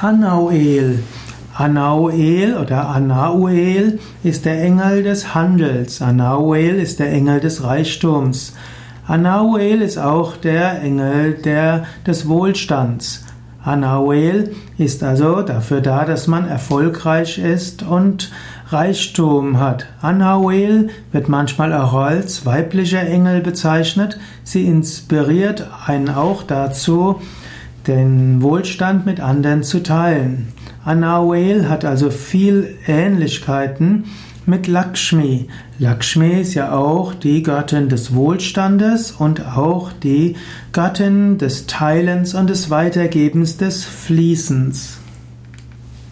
Anauel. Anauel oder Anauel ist der Engel des Handels. Anauel ist der Engel des Reichtums. Anauel ist auch der Engel der, des Wohlstands. Anauel ist also dafür da, dass man erfolgreich ist und Reichtum hat. Anauel wird manchmal auch als weiblicher Engel bezeichnet. Sie inspiriert einen auch dazu, den Wohlstand mit anderen zu teilen. Anauel hat also viel Ähnlichkeiten mit Lakshmi. Lakshmi ist ja auch die Göttin des Wohlstandes und auch die Göttin des Teilens und des Weitergebens des Fließens.